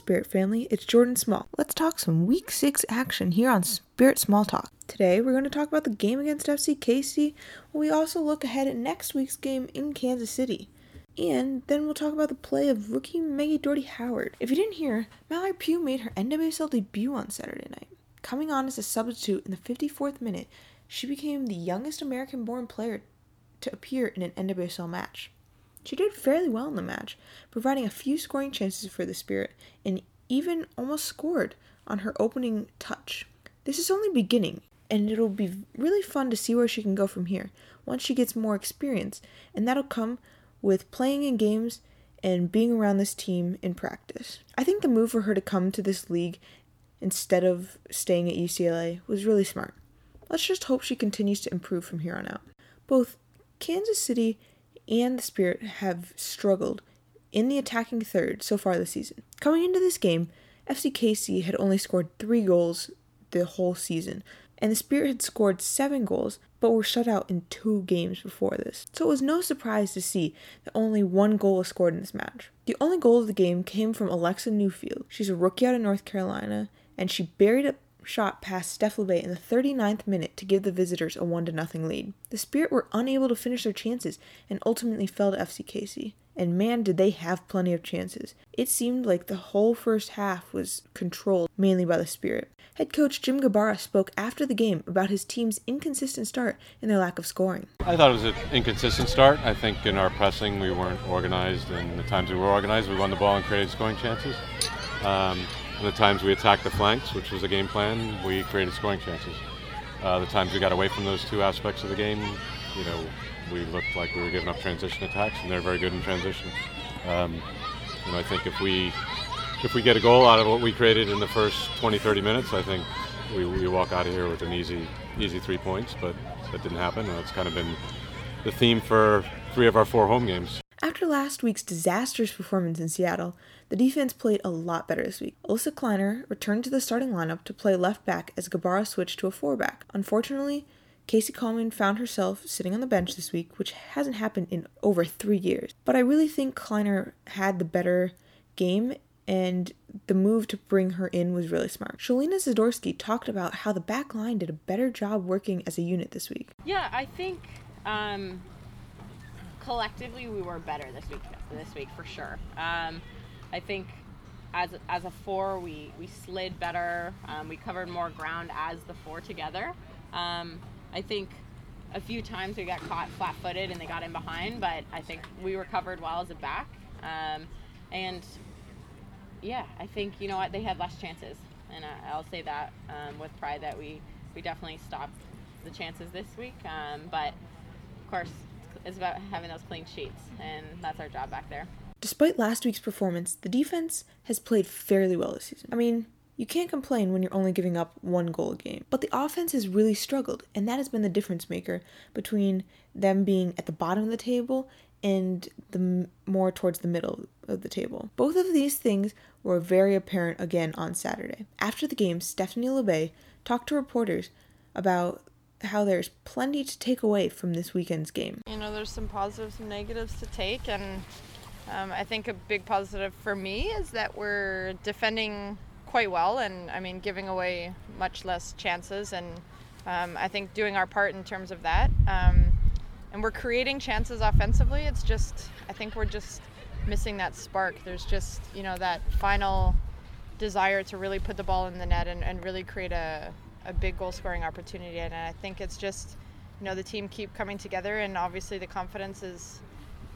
Spirit family, it's Jordan Small. Let's talk some Week 6 action here on Spirit Small Talk. Today, we're going to talk about the game against FC KC, we also look ahead at next week's game in Kansas City. And then we'll talk about the play of rookie Maggie Dougherty Howard. If you didn't hear, Mallory Pugh made her NWSL debut on Saturday night. Coming on as a substitute in the 54th minute, she became the youngest American born player to appear in an NWSL match. She did fairly well in the match, providing a few scoring chances for the Spirit and even almost scored on her opening touch. This is only beginning, and it'll be really fun to see where she can go from here once she gets more experience, and that'll come with playing in games and being around this team in practice. I think the move for her to come to this league instead of staying at UCLA was really smart. Let's just hope she continues to improve from here on out. Both Kansas City and the Spirit have struggled in the attacking third so far this season. Coming into this game, FC KC had only scored three goals the whole season, and the Spirit had scored seven goals but were shut out in two games before this. So it was no surprise to see that only one goal was scored in this match. The only goal of the game came from Alexa Newfield. She's a rookie out of North Carolina, and she buried a shot past Steph in the 39th minute to give the visitors a 1 0 lead. The Spirit were unable to finish their chances and ultimately fell to FC KC. And man, did they have plenty of chances. It seemed like the whole first half was controlled mainly by the Spirit. Head coach Jim Gabarra spoke after the game about his team's inconsistent start and their lack of scoring. I thought it was an inconsistent start. I think in our pressing we weren't organized, and the times we were organized, we won the ball and created scoring chances. Um, and the times we attacked the flanks, which was a game plan, we created scoring chances. Uh, the times we got away from those two aspects of the game, you know, we looked like we were giving up transition attacks, and they're very good in transition. Um, you know, I think if we if we get a goal out of what we created in the first 20, 30 minutes, I think we, we walk out of here with an easy easy three points. But that didn't happen, and that's kind of been the theme for three of our four home games. After last week's disastrous performance in Seattle, the defense played a lot better this week. Alyssa Kleiner returned to the starting lineup to play left back as Gabarra switched to a four back. Unfortunately, Casey Coleman found herself sitting on the bench this week, which hasn't happened in over three years. But I really think Kleiner had the better game and the move to bring her in was really smart. Shelina Zadorsky talked about how the back line did a better job working as a unit this week. Yeah, I think um, collectively we were better this week. This week for sure. Um, I think as as a four we we slid better. Um, we covered more ground as the four together. Um, I think a few times we got caught flat-footed and they got in behind, but I think we recovered well as a back. Um, and yeah, I think you know what they had less chances, and I, will say that um, with pride that we we definitely stopped the chances this week. Um, but of course, it's about having those clean sheets, and that's our job back there. Despite last week's performance, the defense has played fairly well this season. I mean, you can't complain when you're only giving up one goal a game. But the offense has really struggled, and that has been the difference maker between them being at the bottom of the table and the more towards the middle of the table. Both of these things were very apparent again on Saturday. After the game, Stephanie Labbé talked to reporters about how there's plenty to take away from this weekend's game. You know, there's some positives and negatives to take, and um, I think a big positive for me is that we're defending quite well, and I mean, giving away much less chances, and um, I think doing our part in terms of that. Um, and we're creating chances offensively. It's just, I think we're just missing that spark. There's just, you know, that final desire to really put the ball in the net and, and really create a, a big goal scoring opportunity. And I think it's just, you know, the team keep coming together, and obviously the confidence is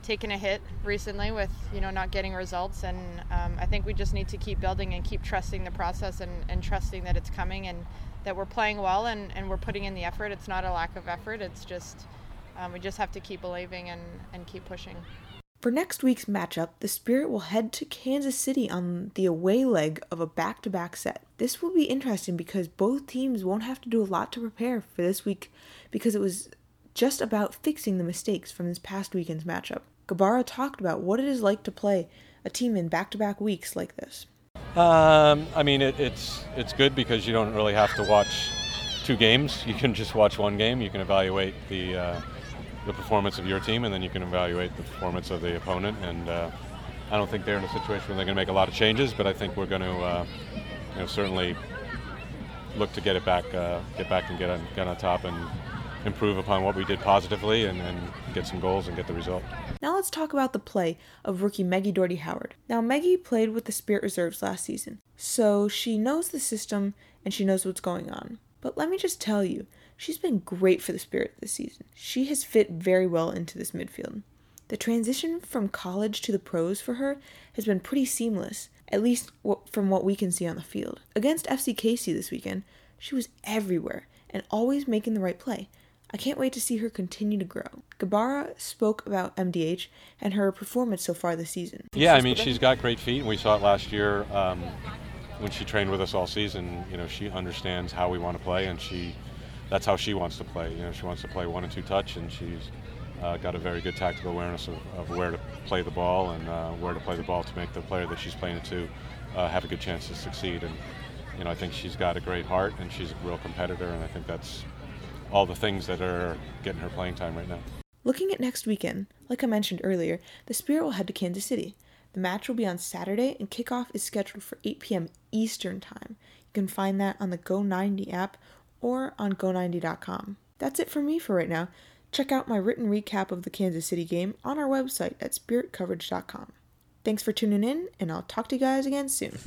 taken a hit recently with you know not getting results and um, i think we just need to keep building and keep trusting the process and, and trusting that it's coming and that we're playing well and, and we're putting in the effort it's not a lack of effort it's just um, we just have to keep believing and, and keep pushing for next week's matchup, the Spirit will head to Kansas City on the away leg of a back to back set. This will be interesting because both teams won't have to do a lot to prepare for this week because it was just about fixing the mistakes from this past weekend's matchup. Gabarra talked about what it is like to play a team in back-to-back weeks like this. Um, I mean, it, it's it's good because you don't really have to watch two games. You can just watch one game. You can evaluate the uh, the performance of your team, and then you can evaluate the performance of the opponent. And uh, I don't think they're in a situation where they're going to make a lot of changes, but I think we're going to, uh, you know, certainly look to get it back, uh, get back and get on, get on top and improve upon what we did positively and, and get some goals and get the result. Now let's talk about the play of rookie Maggie Dougherty Howard. Now, Maggie played with the Spirit Reserves last season, so she knows the system and she knows what's going on. But let me just tell you, she's been great for the Spirit this season. She has fit very well into this midfield. The transition from college to the pros for her has been pretty seamless, at least from what we can see on the field. Against FC KC this weekend, she was everywhere and always making the right play. I can't wait to see her continue to grow. Gabarra spoke about MDH and her performance so far this season. Yeah, I mean, she's got great feet, and we saw it last year um, when she trained with us all season. You know, she understands how we want to play, and she that's how she wants to play. You know, she wants to play one and two touch, and she's uh, got a very good tactical awareness of, of where to play the ball and uh, where to play the ball to make the player that she's playing it to uh, have a good chance to succeed. And you know, I think she's got a great heart, and she's a real competitor, and I think that's all the things that are getting her playing time right now. Looking at next weekend, like I mentioned earlier, the Spirit will head to Kansas City. The match will be on Saturday, and kickoff is scheduled for 8 p.m. Eastern Time. You can find that on the Go90 app or on Go90.com. That's it for me for right now. Check out my written recap of the Kansas City game on our website at spiritcoverage.com. Thanks for tuning in, and I'll talk to you guys again soon.